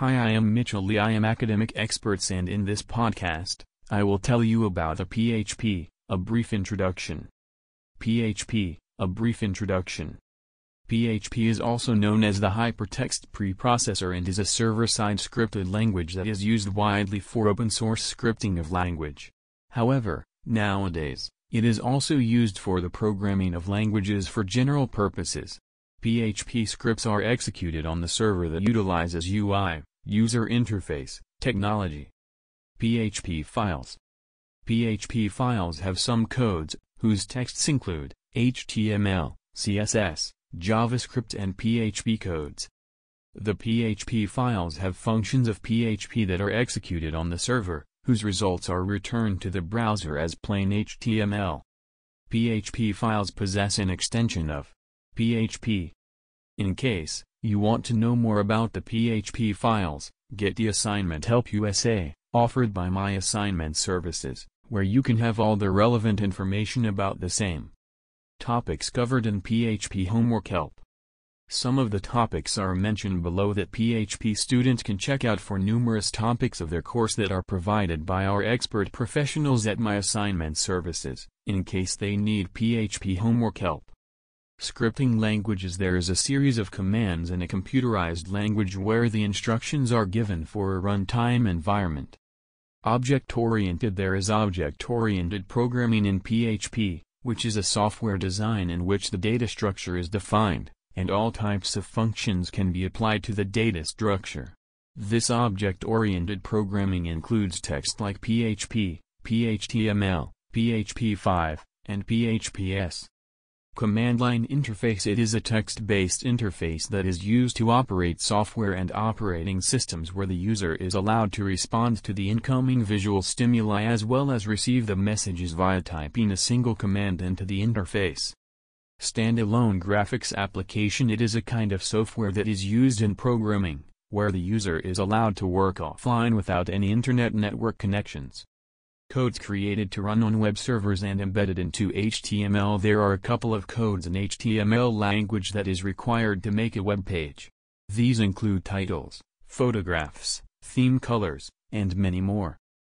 Hi, I am Mitchell Lee. I am academic experts, and in this podcast, I will tell you about a PHP, a brief introduction. PHP, a brief introduction. PHP is also known as the Hypertext Preprocessor and is a server-side scripted language that is used widely for open-source scripting of language. However, nowadays, it is also used for the programming of languages for general purposes. PHP scripts are executed on the server that utilizes UI, user interface, technology. PHP files. PHP files have some codes, whose texts include HTML, CSS, JavaScript and PHP codes. The PHP files have functions of PHP that are executed on the server, whose results are returned to the browser as plain HTML. PHP files possess an extension of PHP. In case you want to know more about the PHP files, get the Assignment Help USA, offered by My Assignment Services, where you can have all the relevant information about the same. Topics covered in PHP Homework Help Some of the topics are mentioned below that PHP students can check out for numerous topics of their course that are provided by our expert professionals at My Assignment Services, in case they need PHP homework help. Scripting languages There is a series of commands in a computerized language where the instructions are given for a runtime environment. Object-oriented There is object-oriented programming in PHP, which is a software design in which the data structure is defined, and all types of functions can be applied to the data structure. This object-oriented programming includes text like PHP, PHTML, PHP5, and PHPS. Command line interface It is a text-based interface that is used to operate software and operating systems where the user is allowed to respond to the incoming visual stimuli as well as receive the messages via typing a single command into the interface. Standalone graphics application It is a kind of software that is used in programming, where the user is allowed to work offline without any internet network connections. Codes created to run on web servers and embedded into HTML There are a couple of codes in HTML language that is required to make a web page. These include titles, photographs, theme colors, and many more.